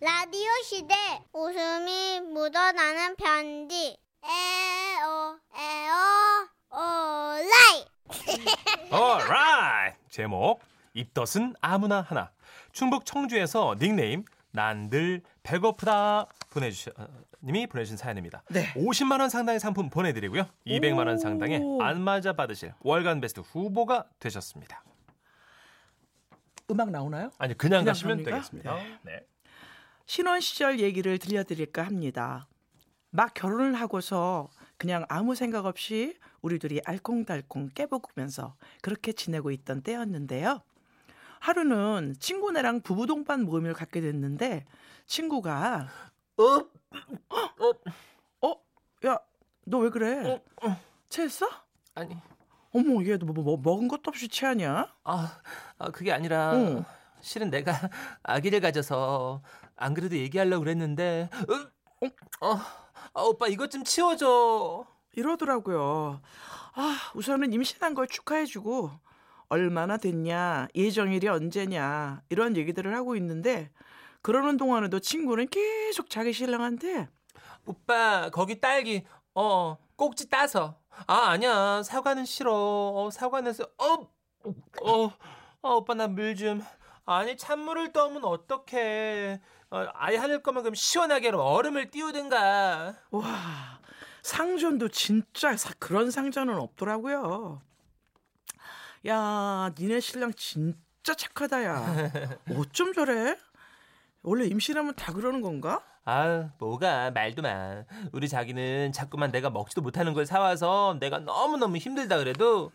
라디오 시대 웃음이 묻어나는 편지 에어 에어 오라이 alright. 제목 입덧은 아무나 하나. 충북 청주에서 닉네임 난들 배고프다 보내주셔 님이 보내주신 사연입니다. 네. 50만 원 상당의 상품 보내드리고요. 200만 원 상당의 오. 안마자 받으실 월간 베스트 후보가 되셨습니다. 음악 나오나요? 아니 그냥, 그냥 가시면 갑니까? 되겠습니다. 네. 신혼 시절 얘기를 들려드릴까 합니다. 막 결혼을 하고서 그냥 아무 생각 없이 우리 둘이 알콩달콩 깨볶으면서 그렇게 지내고 있던 때였는데요. 하루는 친구네랑 부부 동반 모임을 갖게 됐는데 친구가 어, 어, 어? 야, 너 왜 그래? 체했어? 아니, 어머, 얘 뭐, 뭐, 먹은 것도 없이 체하냐? 아, 아 그게 아니라 응. 실은 내가 아기를 가져서 안 그래도 얘기하려고 그랬는데, 어, 어, 아, 오빠 이것 좀 치워줘. 이러더라고요. 아, 우선은 임신한 걸 축하해주고 얼마나 됐냐, 예정일이 언제냐 이런 얘기들을 하고 있는데 그러는 동안에도 친구는 계속 자기 신랑한테 오빠 거기 딸기 어 꼭지 따서 아 아니야 사과는 싫어 어, 사과는 써- 어, 어, 어 오빠 나 물 좀 아니 찬물을 떠면 어떡해 어, 아예 하늘 거면 그럼 시원하게 얼음을 띄우든가 와 상전도 진짜 사- 그런 상전은 없더라고요. 야, 니네 신랑 진짜 착하다 야. 어쩜 저래? 원래 임신하면 다 그러는 건가? 아 뭐가 말도 마 우리 자기는 자꾸만 내가 먹지도 못하는 걸 사와서 내가 너무 너무 힘들다 그래도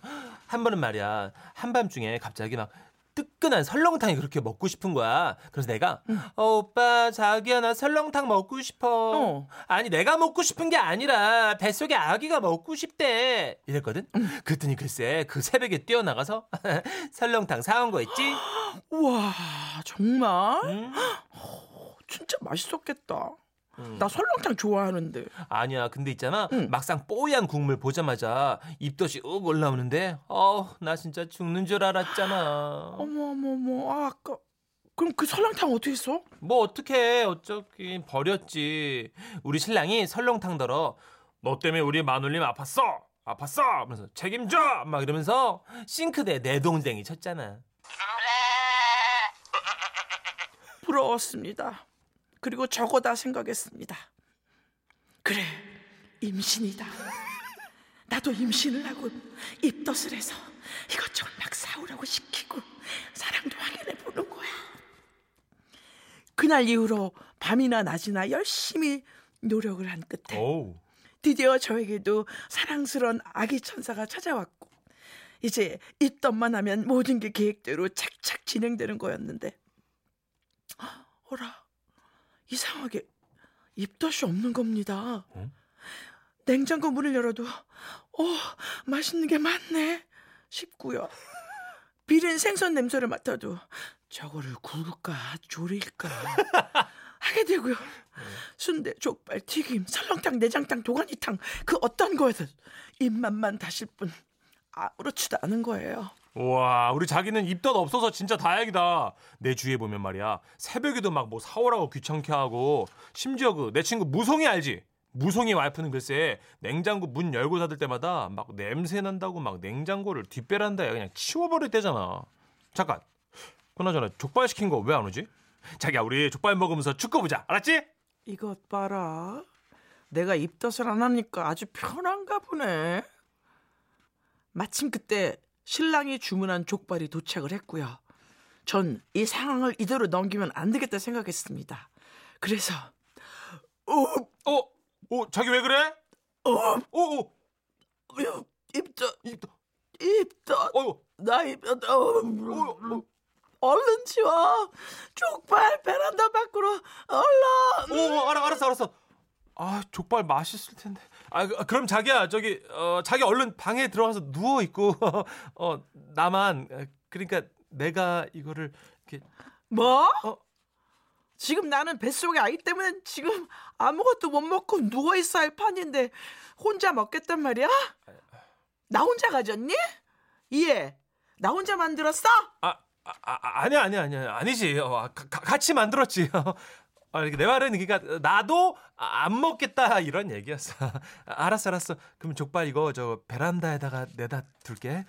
한 번은 말이야 한밤중에 갑자기 막 뜨끈한 설렁탕이 그렇게 먹고 싶은 거야 그래서 내가 어 오빠 자기야 나 설렁탕 먹고 싶어 어. 아니 내가 먹고 싶은 게 아니라 뱃속에 아기가 먹고 싶대 이랬거든 그랬더니 글쎄 그 새벽에 뛰어나가서 설렁탕 사온 거 있지 우와, 정말? 응? 진짜 맛있었겠다. 응. 나 설렁탕 좋아하는데. 아니야 근데 있잖아 응. 막상 뽀얀 국물 보자마자 입덧이 욱 올라오는데 어 나 진짜 죽는 줄 알았잖아 어머 어머 어머. 아, 아까 그럼 그 설렁탕 어떻게 했어? 뭐 어떡해 어쩌긴 버렸지 우리 신랑이 설렁탕 더러 너 때문에 우리 마눌님 아팠어 아팠어 하면서 책임져 막 이러면서 싱크대에 내 동생이 쳤잖아 부러웠습니다. 그리고 저거다 생각했습니다. 그래, 임신이다. 나도 임신을 하고 입덧을 해서 이것저것 막 사오라고 시키고 사랑도 확인해 보는 거야. 그날 이후로 밤이나 낮이나 열심히 노력을 한 끝에 오우 드디어 저에게도 사랑스러운 아기 천사가 찾아왔고 이제 입덧만 하면 모든 게 계획대로 착착 진행되는 거였는데 어라 이상하게 입덧이 없는 겁니다. 응? 냉장고 문을 열어도 어 맛있는 게 많네 싶고요. 비린 생선 냄새를 맡아도 저거를 구울까 조릴까 하게 되고요. 순대, 족발, 튀김, 설렁탕, 내장탕, 도가니탕 그 어떤 거에도 입맛만 다실 뿐 아무렇지도 않은 거예요. 와, 우리 자기는 입덧 없어서 진짜 다행이다. 내 주위에 보면 말이야. 새벽에도 막 뭐 사오라고 귀찮게 하고, 심지어 그 내 친구 무송이 알지? 무송이 와이프는 글쎄 냉장고 문 열고 닫을 때마다 막 냄새 난다고 막 냉장고를 뒷배란다에 그냥 치워버릴 때잖아. 잠깐. 그나저나 족발 시킨 거 왜 안 오지? 자기야 우리 족발 먹으면서 축구 보자. 알았지? 이것 봐라. 내가 입덧을 안 하니까 아주 편한가 보네. 마침 그때 신랑이 주문한 족발이 도착을 했고요. 전 이 상황을 이대로 넘기면 안 되겠다 생각했습니다. 그래서 어, 어? 어, 자기 왜 그래? 어, 어, 어, 입덧, 입덧. 입덧, 어, 나 입덧, 어, 어, 어. 얼른 치워. 족발 베란다 밖으로 얼른. 오, 알아, 알았어, 알았어. 아, 족발 맛있을 텐데. 아, 그- 그럼 자기야, 저기, 어, 자기 얼른 방에 들어가서 누워 있고, 어, 나만, 어, 그러니까 내가 이거를 이렇게, 뭐? 어? 지금 나는 뱃속에 아이 때문에 지금 아무것도 못 먹고 누워 있어 할 판인데 혼자 먹겠단 말이야? 나 혼자 가졌니? 예. 나 혼자 만들었어? 아, 아, 아 아니야, 아니야, 아니야, 아니지. 어, 가- 가- 같이 만들었지. 아, 내 말은 그러니까 나도 안 먹겠다 이런 얘기였어. 알았어, 알았어. 그럼 족발 이거 저 베란다에다가 내다 둘게.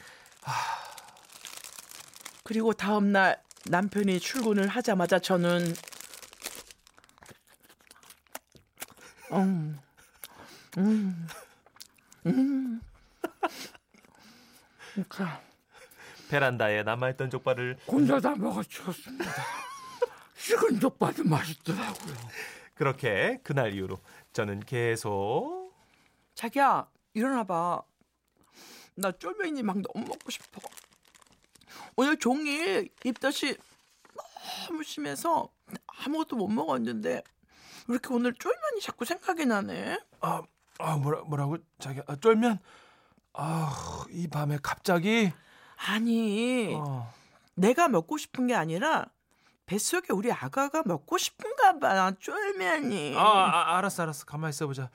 그리고 다음 날 남편이 출근을 하자마자 저는 음, 음, 음. 그러니까 베란다에 남아있던 족발을 혼자 다 먹어치웠습니다. 식은 족발도 맛있더라고요. 그렇게 그날 이후로 저는 계속 자기야 일어나봐. 나 쫄면이 막 너무 먹고 싶어. 오늘 종일 입덧이 너무 심해서 아무것도 못 먹었는데 왜 이렇게 오늘 쫄면이 자꾸 생각이 나네. 아, 아 뭐라 뭐라고 자기 아, 쫄면 아 이 밤에 갑자기 아니 어. 내가 먹고 싶은 게 아니라 뱃속에 우리 아가가 먹고 싶은가 봐 쫄면이. 아, 아 알았어 알았어 가만 있어 보자.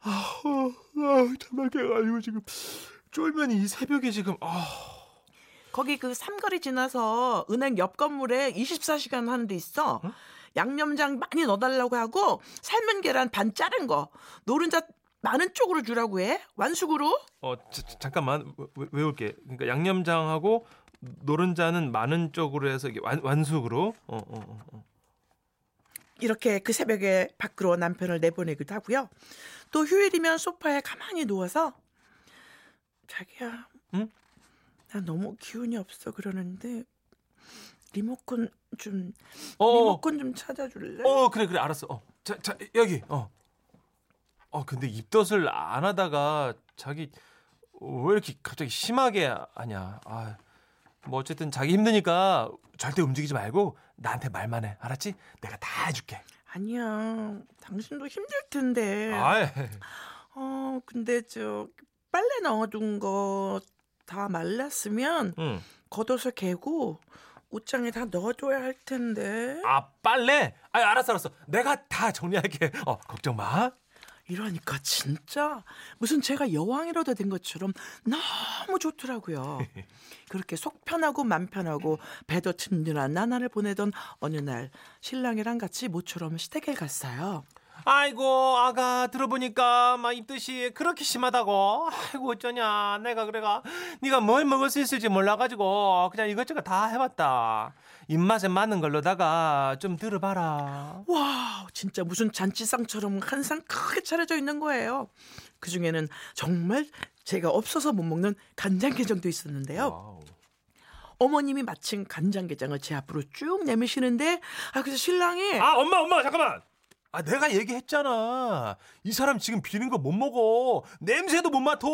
아, 아 정말 개가지고 지금 쫄면이 이 새벽에 지금 아 거기 그 삼거리 지나서 은행 옆 건물에 24시간 하는 데 있어. 양념장 많이 넣어달라고 하고 삶은 계란 반 자른 거 노른자 많은 쪽으로 주라고 해 완숙으로 어 자, 자, 잠깐만 외, 외울게. 그러니까 양념장하고 노른자는 많은 쪽으로 해서 이게 완, 완숙으로. 어, 어, 어, 어. 이렇게 그 새벽에 밖으로 남편을 내보내기도 하고요. 또 휴일이면 소파에 가만히 누워서 자기야, 응? 나 너무 기운이 없어 그러는데 리모컨 좀 어, 리모컨 좀 찾아줄래? 어 그래 그래 알았어. 어. 자, 자 여기. 어. 어 근데 입덧을 안 하다가 자기 왜 이렇게 갑자기 심하게 하냐. 아. 뭐 어쨌든 자기 힘드니까 절대 움직이지 말고 나한테 말만 해. 알았지? 내가 다 해줄게. 아니야, 당신도 힘들 텐데. 아이. 어, 근데 저 빨래 넣어둔 거 다 말랐으면 응. 걷어서 개고 옷장에 다 넣어줘야 할 텐데. 아 빨래? 아 알았어 알았어. 내가 다 정리할게. 어 걱정 마. 이러니까 진짜 무슨 제가 여왕이라도 된 것처럼 너무 좋더라고요. 그렇게 속 편하고 맘 편하고 배도 든든한 나날을 보내던 어느 날 신랑이랑 같이 모처럼 시댁에 갔어요. 아이고 아가 들어보니까 막 입덧이 그렇게 심하다고 아이고 어쩌냐 내가 그래가 네가 뭘 먹을 수 있을지 몰라가지고 그냥 이것저것 다 해봤다 입맛에 맞는 걸로다가 좀 들어봐라 와, 진짜 무슨 잔치상처럼 한 상 크게 차려져 있는 거예요. 그 중에는 정말 제가 없어서 못 먹는 간장게장도 있었는데요. 와우. 어머님이 마침 간장게장을 제 앞으로 쭉 내미시는데, 아, 그래서 신랑이 아 엄마 엄마 잠깐만 아 내가 얘기했잖아. 이 사람 지금 비린 거못 먹어. 냄새도 못 맡아.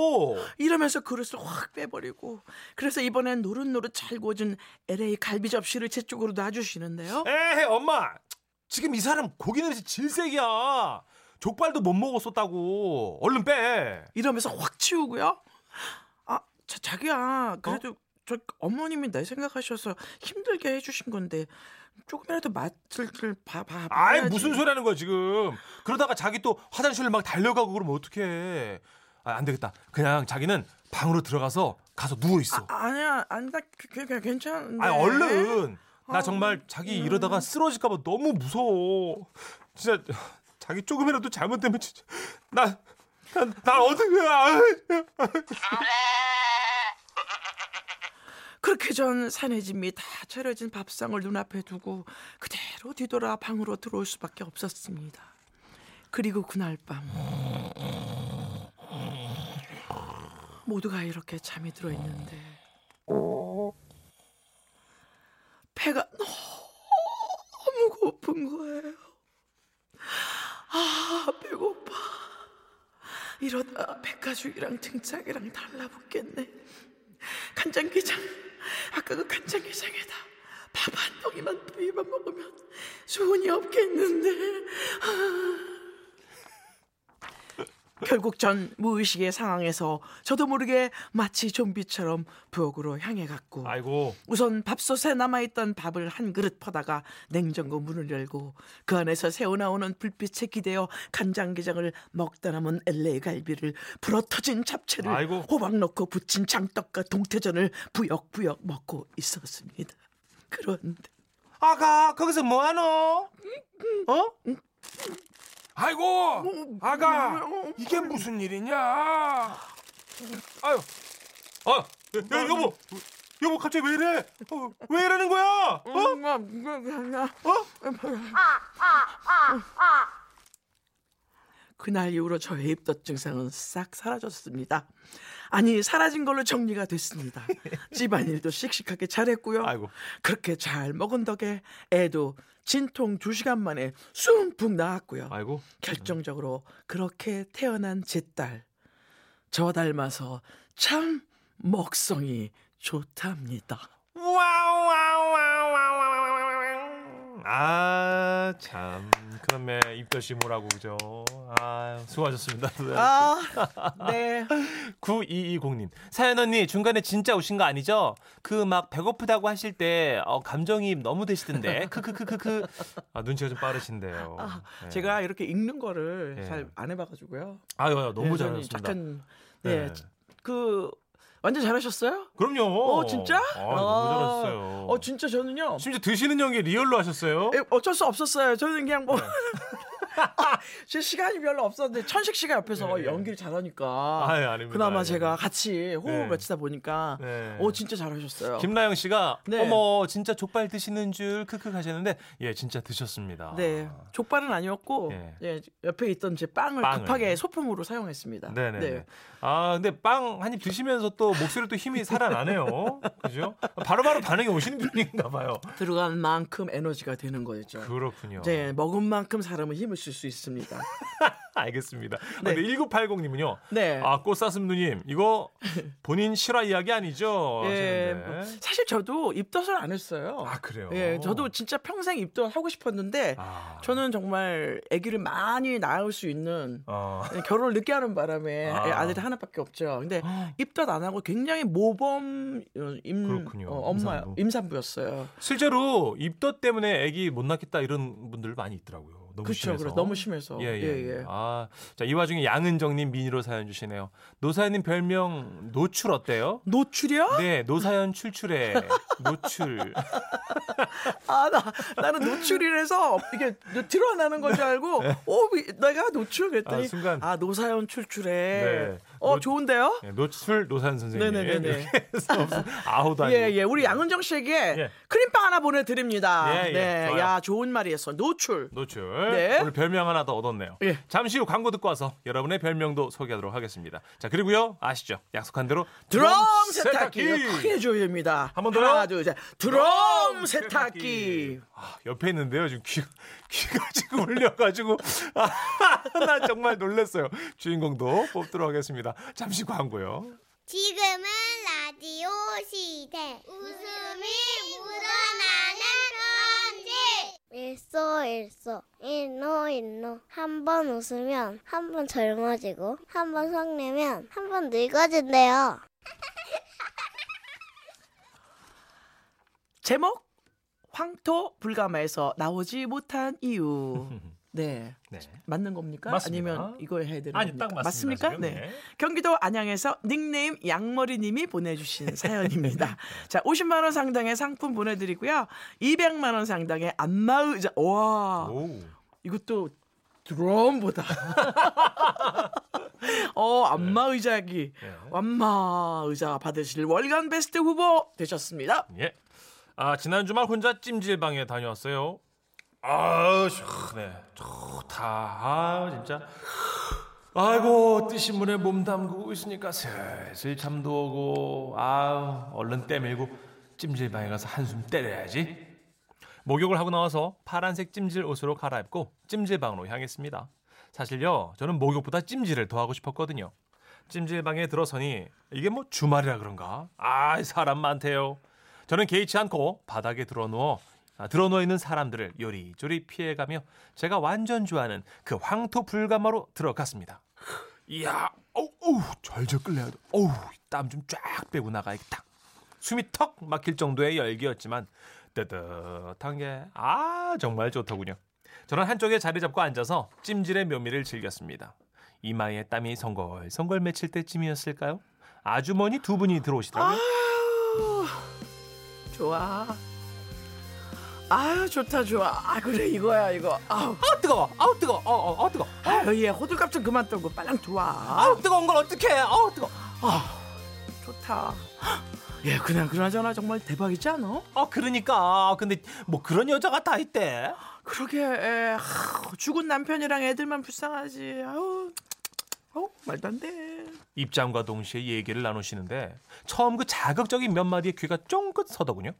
이러면서 그릇을 확 빼버리고, 그래서 이번엔 노릇노릇 잘 구워진 LA 갈비 접시를 제 쪽으로 놔주시는데요. 에이 엄마. 지금 이 사람 고기 냄새 질색이야. 족발도 못 먹었었다고. 얼른 빼. 이러면서 확 치우고요. 아, 자, 자기야, 그래도 저 어머님이 내 생각하셔서 힘들게 해주신 건데 조금이라도 맛을 봐, 봐, 아이 봐야지. 무슨 소리 하는 거야 지금? 그러다가 자기 또 화장실을 막 달려가고 그러면 어떡해? 아, 안 되겠다. 그냥 자기는 방으로 들어가서 가서 누워 있어. 아, 아니야, 아니다, 그, 그, 그, 괜찮은데. 아, 얼른! 나 아, 정말 자기 이러다가 쓰러질까봐 너무 무서워. 진짜 자기 조금이라도 잘못되면 진짜 나 난 난 어떻게 아, 그렇게 전 사내 짐이 다 차려진 밥상을 눈앞에 두고 그대로 뒤돌아 방으로 들어올 수밖에 없었습니다. 그리고 그날 밤 모두가 이렇게 잠이 들어 있는데 배가 너무 고픈 거예요. 아 배고파. 이러다 백가죽이랑 등짝이랑 달라붙겠네. 간장게장 아까 그 간장게장에다 밥 한 덩이만 비벼 먹으면 소원이 없겠는데 아. 결국 전 무의식의 상황에서 저도 모르게 마치 좀비처럼 부엌으로 향해 갔고 아이고 우선 밥솥에 남아있던 밥을 한 그릇 퍼다가 냉장고 문을 열고 그 안에서 새어나오는 불빛에 기대어 간장게장을 먹다 남은 LA 갈비를 불어터진 잡채를 아이고. 호박 넣고 부친 장떡과 동태전을 부역부역 먹고 있었습니다. 그런데 아가 거기서 뭐하노 어? 응? 아이고 아가 이게 무슨 일이냐? 아유, 아 야, 야, 여보 여보 갑자기 왜 이래? 어, 왜 이러는 거야? 어? 그날 이후로 저의 입덧 증상은 싹 사라졌습니다. 아니 사라진 걸로 정리가 됐습니다. 집안일도 씩씩하게 잘했고요. 아이고. 그렇게 잘 먹은 덕에 애도 진통 두 시간 만에 쑥푹 나았고요. 아이고. 결정적으로 그렇게 태어난 제 딸. 저 닮아서 참 먹성이 좋답니다. 아, 참. 그러면 입덧이 뭐라고 그죠? 아, 수고하셨습니다. 아, 네. 9220님. 사연 언니, 중간에 진짜 오신 거 아니죠? 그 막 배고프다고 하실 때, 어, 감정이입 너무 되시던데. 크크크크크. 아, 눈치가 좀 빠르신데요. 아, 네. 제가 이렇게 읽는 거를 네. 잘안 해봐가지고요. 아유, 아유, 너무 네, 잘하셨습니다. 약간 네, 네. 그 완전 잘하셨어요? 그럼요. 어 진짜? 아, 너무 잘하셨어요. 어 진짜 저는요. 심지어 드시는 연기 real로 하셨어요? 에, 어쩔 수 없었어요. 저는 그냥 뭐. 네. 제 시간이 별로 없었는데 천식 씨가 옆에서 네. 연기를 잘하니까 아유, 아닙니다. 그나마 아유. 제가 같이 호흡을 네. 맞추다 보니까 네. 오 진짜 잘하셨어요. 김나영 씨가 네. 어머 진짜 족발 드시는 줄 크크 하셨는데 예 진짜 드셨습니다. 네 족발은 아니었고 예. 예, 옆에 있던 제 빵을, 빵을. 급하게 소품으로 사용했습니다. 네네. 네. 아 근데 빵 한 입 드시면서 또 목소리 또 힘이 살아나네요. 그죠? 바로바로 반응이 오시는 분인가 봐요. 들어간 만큼 에너지가 되는 거죠. 그렇군요. 네, 먹은 만큼 사람은 힘을 쓸수 있습니다. 알겠습니다. 네. 근데 1980님은요. 네. 아 꽃사슴 누님 이거 본인 실화 이야기 아니죠? 예. 뭐, 사실 저도 입덧을 안 했어요. 아 그래요? 예, 저도 진짜 평생 입덧 하고 싶었는데 아. 저는 정말 아기를 많이 낳을 수 있는 어. 결혼을 늦게 하는 바람에 아. 아. 들이 하나밖에 없죠. 근데 입덧 안 하고 굉장히 모범 어, 임 그렇군요. 어, 엄마 임산부. 임산부였어요. 실제로 입덧 때문에 아기 못 낳겠다 이런 분들 많이 있더라고요. 너무 그렇죠. 심해서. 그래 너무 심해서. 예, 예. 예, 예. 아, 자, 이 와중에 양은정님 미니로 사연 주시네요. 노사연님 별명 노출 어때요? 노출이요? 네, 노사연 출출해. 노출. 아, 나, 나는 노출이라서 이게 드러나는 건 줄 알고, 어, 미- 내가 노출? 그랬더니, 아, 순간. 아, 노사연 출출해. 네. 어, 노- 좋은데요? 네, 노출 노사연 선생님. 네네네네. 이렇게 해서 무슨 아우도 아니고. 예, 예. 우리 양은정 씨에게 예. 크림빵 하나 보내드립니다. 예, 예. 네. 좋아요. 야, 좋은 말이었어. 노출. 노출. 네. 오늘 별명 하나 더 얻었네요. 예. 잠시 후 광고 듣고 와서 여러분의 별명도 소개하도록 하겠습니다. 자, 그리고요. 아시죠? 약속한 대로 드럼 세탁기. 크게 해줘야 됩니다. 한 번 더요. 하나, 둘, 셋. 드럼 세탁기. 아, 옆에 있는데요. 지금 귀, 귀가 지금 울려가지고. 아, 나 정말 놀랐어요. 주인공도 뽑도록 하겠습니다. 잠시 광고요. 지금은 라디오 시대. 웃음이 묻어나는 편지. 일소 일소 일노 일노. 한 번 웃으면 한 번 젊어지고 한 번 성내면 한 번 늙어진대요. 제목 황토 불가마에서 나오지 못한 이유. 네. 네. 맞는 겁니까? 맞습니다. 아니면 이거 해야 되는 아니, 겁니까? 딱 맞습니다, 맞습니까? 네. 네. 경기도 안양에서 닉네임 양머리 님이 보내 주신 사연입니다. 자, 50만 원 상당의 상품 보내 드리고요. 200만 원 상당의 안마의자. 와, 오. 이것도 드럼보다. 어, 안마 의자기. 예. 안마 의자 받으실 월간 베스트 후보 되셨습니다. 예. 아, 지난 주말 혼자 찜질방에 다녀왔어요. 아우, 시원해. 좋다. 아, 진짜. 아이고, 뜨신 물에 몸 담그고 있으니까 슬슬 잠도 오고, 아우, 얼른 때밀고 찜질방에 가서 한숨 때려야지. 목욕을 하고 나와서 파란색 찜질 옷으로 갈아입고 찜질방으로 향했습니다. 사실요, 저는 목욕보다 찜질을 더 하고 싶었거든요. 찜질방에 들어서니 이게 뭐 주말이라 그런가? 아, 사람 많대요. 저는 개의치 않고 바닥에 아, 드러누워 있는 사람들을 요리조리 피해가며 제가 완전 좋아하는 그 황토 불가마로 들어갔습니다. 이야, 어우, 어우 절절 끌려야 돼. 어우, 땀 좀 쫙 빼고 나가야겠다. 숨이 턱 막힐 정도의 열기였지만 뜨뜻한 게 아 정말 좋더군요. 저는 한쪽에 자리 잡고 앉아서 찜질의 묘미를 즐겼습니다. 이마에 땀이 성걸성걸 맺힐 때쯤이었을까요? 아주머니 두 분이 들어오시더라고요. 아우, 좋아. 아 좋다 좋아. 아 그래 이거야 이거. 아우 아 뜨거워. 아우 뜨거워. 어, 어, 어 뜨거. 아유 얘 호들갑 좀 그만 떨고 빨랑 들어와. 아우 뜨거운 걸 어떻게 해? 아우 뜨거. 좋다. 얘 그냥 그나저나 정말 대박이지 않아? 아 그러니까 근데 뭐 그런 여자가 다 있대. 그러게 에, 하, 죽은 남편이랑 애들만 불쌍하지. 아우, 아우 말도 안 돼. 입장과 동시에 얘기를 나누시는데 처음 그 자극적인 몇 마디의 귀가 쫑긋 서더군요.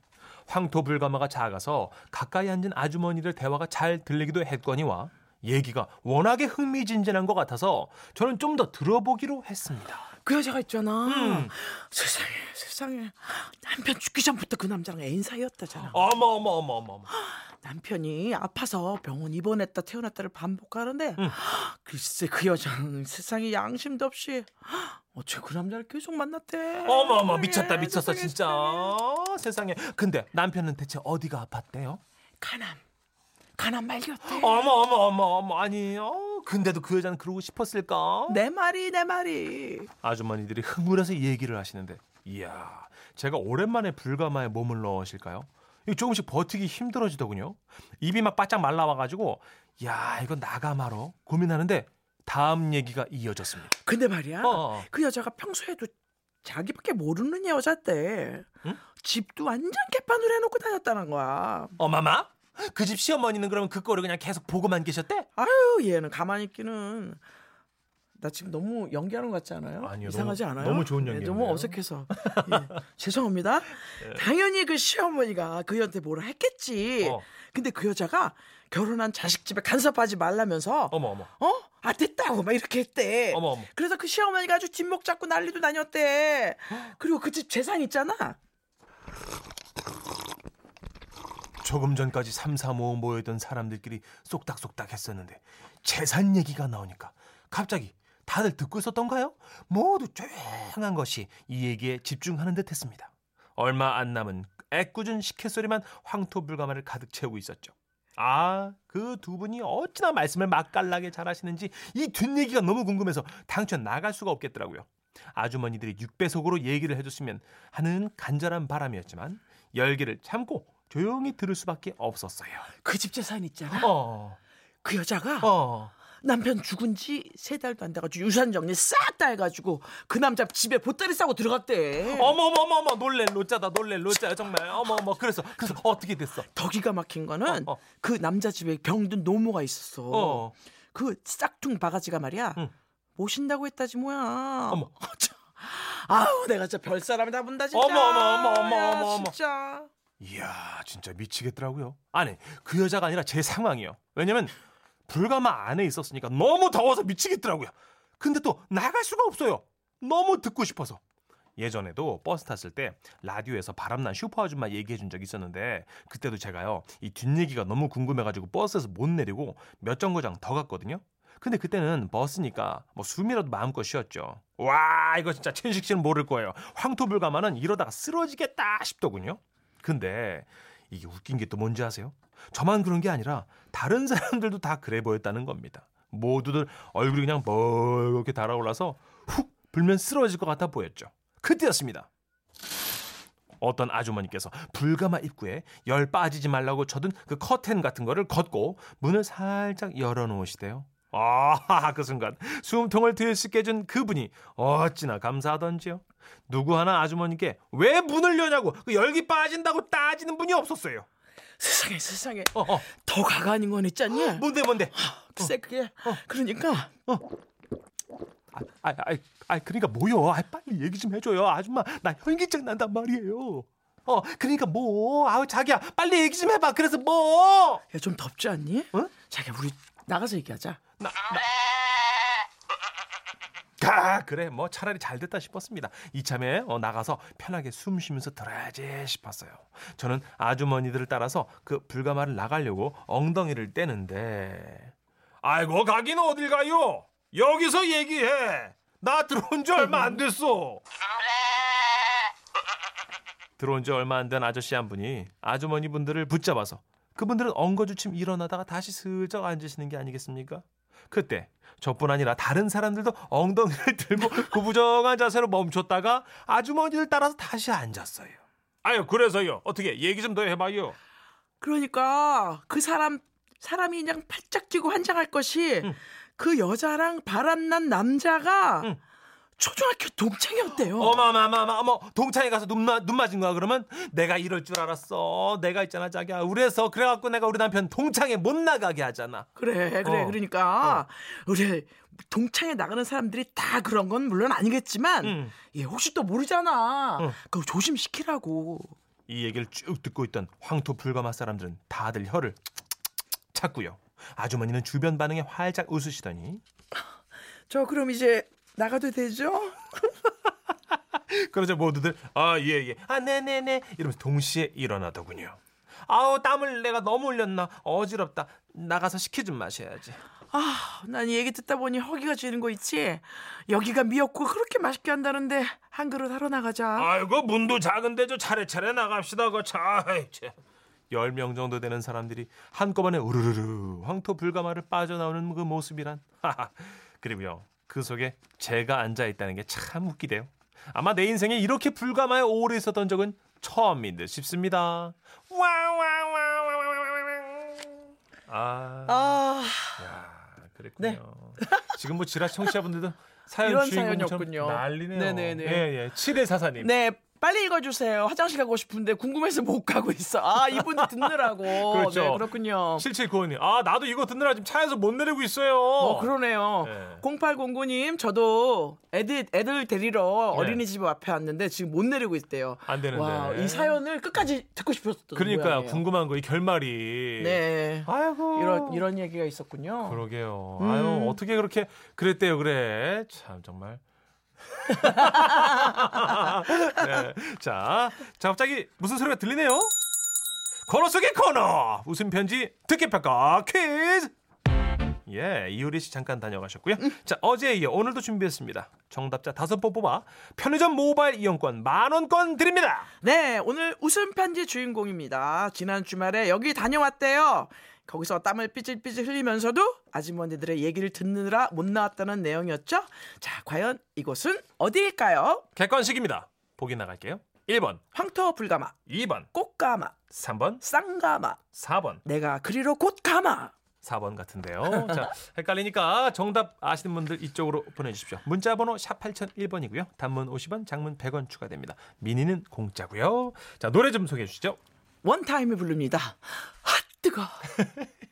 황토불가마가 작아서 가까이 앉은 아주머니들 대화가 잘 들리기도 했거니와 얘기가 워낙에 흥미진진한 것 같아서 저는 좀 더 들어보기로 했습니다. 그 여자가 있잖아. 음. 세상에 세상에 남편 죽기 전부터 그 남자랑 애인 사이였다잖아. 어머 어머 어머 어머 어머. 남편이 아파서 병원 입원했다 태어났다를 반복하는데 음. 글쎄 그 여자는 세상에 양심도 없이 어째 그 남자를 계속 만났대. 어머 어머 미쳤다 예, 미쳤어 세상에, 진짜 어, 세상에 근데 남편은 대체 어디가 아팠대요? 가남 가남 말기였대. 어머 어머 어머 어머 아니 어 근데도 그 여자는 그러고 싶었을까? 내 말이 내 말이. 아주머니들이 흥분해서 얘기를 하시는데 이야 제가 오랜만에 불가마에 몸을 넣으실까요? 조금씩 버티기 힘들어지더군요. 입이 막 바짝 말라와가지고 야 이거 나가마로 고민하는데 다음 얘기가 이어졌습니다. 근데 말이야 어, 어. 그 여자가 평소에도 자기밖에 모르는 여자대. 응? 집도 완전 개판으로 해놓고 다녔다는 거야. 어마마? 그 집 시어머니는 그러면 그 꼴을 그냥 계속 보고만 계셨대? 아유 얘는 가만히 있기는 나 지금 너무 연기하는 것 같지 않아요? 아니요, 이상하지 너무- 않아요? 너무 좋은 네, 연기였네요. 너무 어색해서 예, 죄송합니다. 당연히 그 시어머니가 그한테 뭐라 했겠지. 어. 근데 그 여자가 결혼한 자식 집에 간섭하지 말라면서 어머 어머 어? 아 됐다고 막 이렇게 했대. 어머 어머 그래서 그 시어머니가 아주 뒷목 잡고 난리도 다녔대. 그리고 그 집 재산 있잖아. 조금 전까지 삼삼오오 모여있던 사람들끼리 쏙닥쏙닥 했었는데 재산 얘기가 나오니까 갑자기 다들 듣고 있었던가요? 모두 조용한 것이 이 얘기에 집중하는 듯 했습니다. 얼마 안 남은 애꿎은 시켓소리만 황토불가마를 가득 채우고 있었죠. 아, 그 두 분이 어찌나 말씀을 맛깔나게 잘하시는지 이 뒷얘기가 너무 궁금해서 당최 나갈 수가 없겠더라고요. 아주머니들이 육배속으로 얘기를 해줬으면 하는 간절한 바람이었지만 열기를 참고 조용히 들을 수밖에 없었어요. 그 집 재산 있잖아. 어, 그 여자가 어. 남편 죽은 지 세 달도 안 돼가지고 유산 정리 싹 다 해가지고 그 남자 집에 보따리 싸고 들어갔대. 어머머머머 놀래 로짜다 놀래 로짜야 정말 어머어머 그래서 그래서 어떻게 됐어? 더 기가 막힌 거는 어, 어. 그 남자 집에 병든 노모가 있었어. 어. 그 싹퉁 바가지가 말이야. 응. 모신다고 했다지 뭐야. 어머. 아우 내가 진짜 별 사람이 다 본다 진짜. 어머, 어머, 어머, 어머, 야, 어머, 어머. 진짜. 이야 진짜 미치겠더라고요. 아니 그 여자가 아니라 제 상황이요. 왜냐면 불가마 안에 있었으니까 너무 더워서 미치겠더라고요. 근데 또 나갈 수가 없어요. 너무 듣고 싶어서. 예전에도 버스 탔을 때 라디오에서 바람난 슈퍼 아줌마 얘기해 준 적이 있었는데 그때도 제가요 이 뒷얘기가 너무 궁금해가지고 버스에서 못 내리고 몇 정거장 더 갔거든요. 근데 그때는 버스니까 뭐 숨이라도 마음껏 쉬었죠. 와 이거 진짜 천식 씨는 모를 거예요. 황토불가마는 이러다가 쓰러지겠다 싶더군요. 근데 이게 웃긴 게 또 뭔지 아세요? 저만 그런 게 아니라 다른 사람들도 다 그래 보였다는 겁니다. 모두들 얼굴이 그냥 멀겋게 달아올라서 훅 불면 쓰러질 것 같아 보였죠. 그때였습니다. 어떤 아주머니께서 불가마 입구에 열 빠지지 말라고 쳐둔 그 커튼 같은 거를 걷고 문을 살짝 열어놓으시대요. 아, 그 순간 숨통을 들썩게 해준 그분이 어찌나 감사하던지요. 누구 하나 아주머니께 왜 문을 여냐고 그 열기 빠진다고 따지는 분이 없었어요. 세상에 세상에 어, 어. 더 가관인 건 있잖니. 뭔데 뭔데? 글쎄 그게 그러니까 아, 아, 아, 아, 그러니까 뭐요? 아, 빨리 얘기 좀 해줘요. 아줌마, 나 현기증 난단 말이에요. 어, 그러니까 뭐? 아우 자기야, 빨리 얘기 좀 해봐. 그래서 뭐? 야 좀 덥지 않니? 어? 자기야 우리 나가서 얘기하자. 나, 나. 아, 그래, 뭐 차라리 잘 됐다 싶었습니다. 이참에 어, 나가서 편하게 숨 쉬면서 들어야지 싶었어요. 저는 아주머니들을 따라서 그 불가마를 나가려고 엉덩이를 떼는데, 아이고 가긴 어딜 가요? 여기서 얘기해. 나 들어온 지 얼마 안 됐어. 들어온 지 얼마 안 된 아저씨 한 분이 아주머니 분들을 붙잡아서 그분들은 엉거주춤 일어나다가 다시 슬쩍 앉으시는 게 아니겠습니까? 그때 저뿐 아니라 다른 사람들도 엉덩이를 들고 구부정한 자세로 멈췄다가 아주머니를 따라서 다시 앉았어요. 아유 그래서요 어떻게 얘기 좀 더 해봐요. 그러니까 그 사람 사람이 그냥 팔짝 뛰고 환장할 것이 응. 그 여자랑 바람난 남자가 응. 초등학교 동창이었대요. 어마마마마 어머 동창회 가서 눈, 마, 눈 맞은 거야 그러면 내가 이럴 줄 알았어 내가 있잖아 자기야 우리에서 그래갖고 내가 우리 남편 동창회 못 나가게 하잖아 그래 그래 어. 그러니까 우리 동창회 나가는 사람들이 다 그런 건 물론 아니겠지만 응. 예 혹시 또 모르잖아. 응. 그거 조심시키라고. 이 얘기를 쭉 듣고 있던 황토 불가마 사람들은 다들 혀를 찾고요 아주머니는 주변 반응에 활짝 웃으시더니 저 그럼 이제 나가도 되죠? 그러자 모두들 아예 예. 아 네네네. 이러면서 동시에 일어나더군요. 아우 땀을 내가 너무 흘렸나. 어지럽다. 나가서 식혜 좀 마셔야지. 아, 난이 얘기 듣다 보니 허기가 지는 거 있지. 여기가 미역국 그렇게 맛있게 한다는데 한 그릇 하러 나가자. 아이고 문도 작은데 저 차례차례 나갑시다 그 차 10명 정도 되는 사람들이 한꺼번에 우르르르 황토 불가마를 빠져나오는 그 모습이란. 하하. 그리고요 그 속에 제가 앉아 있다는 게 참 웃기대요. 아마 내 인생에 이렇게 불가마에 오래 있었던 적은 처음인 듯 싶습니다. 아, 아... 야, 그랬군요. 네. 지금 뭐 지라 청취자분들도 사연 주인공처럼 난리네요. 네네네. 예, 예. 7회 사사님. 네, 빨리 읽어주세요. 화장실 가고 싶은데 궁금해서 못 가고 있어. 아, 이분도 듣느라고. 그렇죠. 네, 그렇군요. 7795님. 아, 나도 이거 듣느라 지금 차에서 못 내리고 있어요. 어, 그러네요. 네. 0809님, 저도 애들, 애들 데리러 네. 어린이집 앞에 왔는데 지금 못 내리고 있대요. 안 되는데. 와, 이 사연을 끝까지 듣고 싶었던 그러니까요. 모양이에요. 궁금한 거 이 결말이. 네. 아이고. 이런, 이런 얘기가 있었군요. 그러게요. 음. 아유, 어떻게 그렇게 그랬대요, 그래. 참, 정말. 네. 자, 자, 갑자기 무슨 소리가 들리네요? 코너 속의 코너! 웃음 편지 듣기 평가 퀴즈! 예, 이효리 씨 잠깐 다녀가셨고요. 자, 어제에 이어 오늘도 준비했습니다. 정답자 다섯 번 뽑아 편의점 모바일 이용권 만 원권 드립니다. 네, 오늘 웃음 편지 주인공입니다. 지난 주말에 여기 다녀왔대요. 거기서 땀을 삐질삐질 흘리면서도 아주머니들의 얘기를 듣느라 못 나왔다는 내용이었죠. 자, 과연 이곳은 어디일까요? 객관식입니다. 보기 나갈게요. 1번, 황토 불가마, 2번, 꽃가마, 3번, 쌍가마, 4번. 내가 그리로 곧 가마. 4번 같은데요. 자, 헷갈리니까 정답 아시는 분들 이쪽으로 보내주십시오. 문자번호 샵 8001번이고요. 단문 50원, 장문 100원 추가됩니다. 미니는 공짜고요. 자, 노래 좀 소개해 주시죠. 원타임이 부릅니다. 핫 ってか。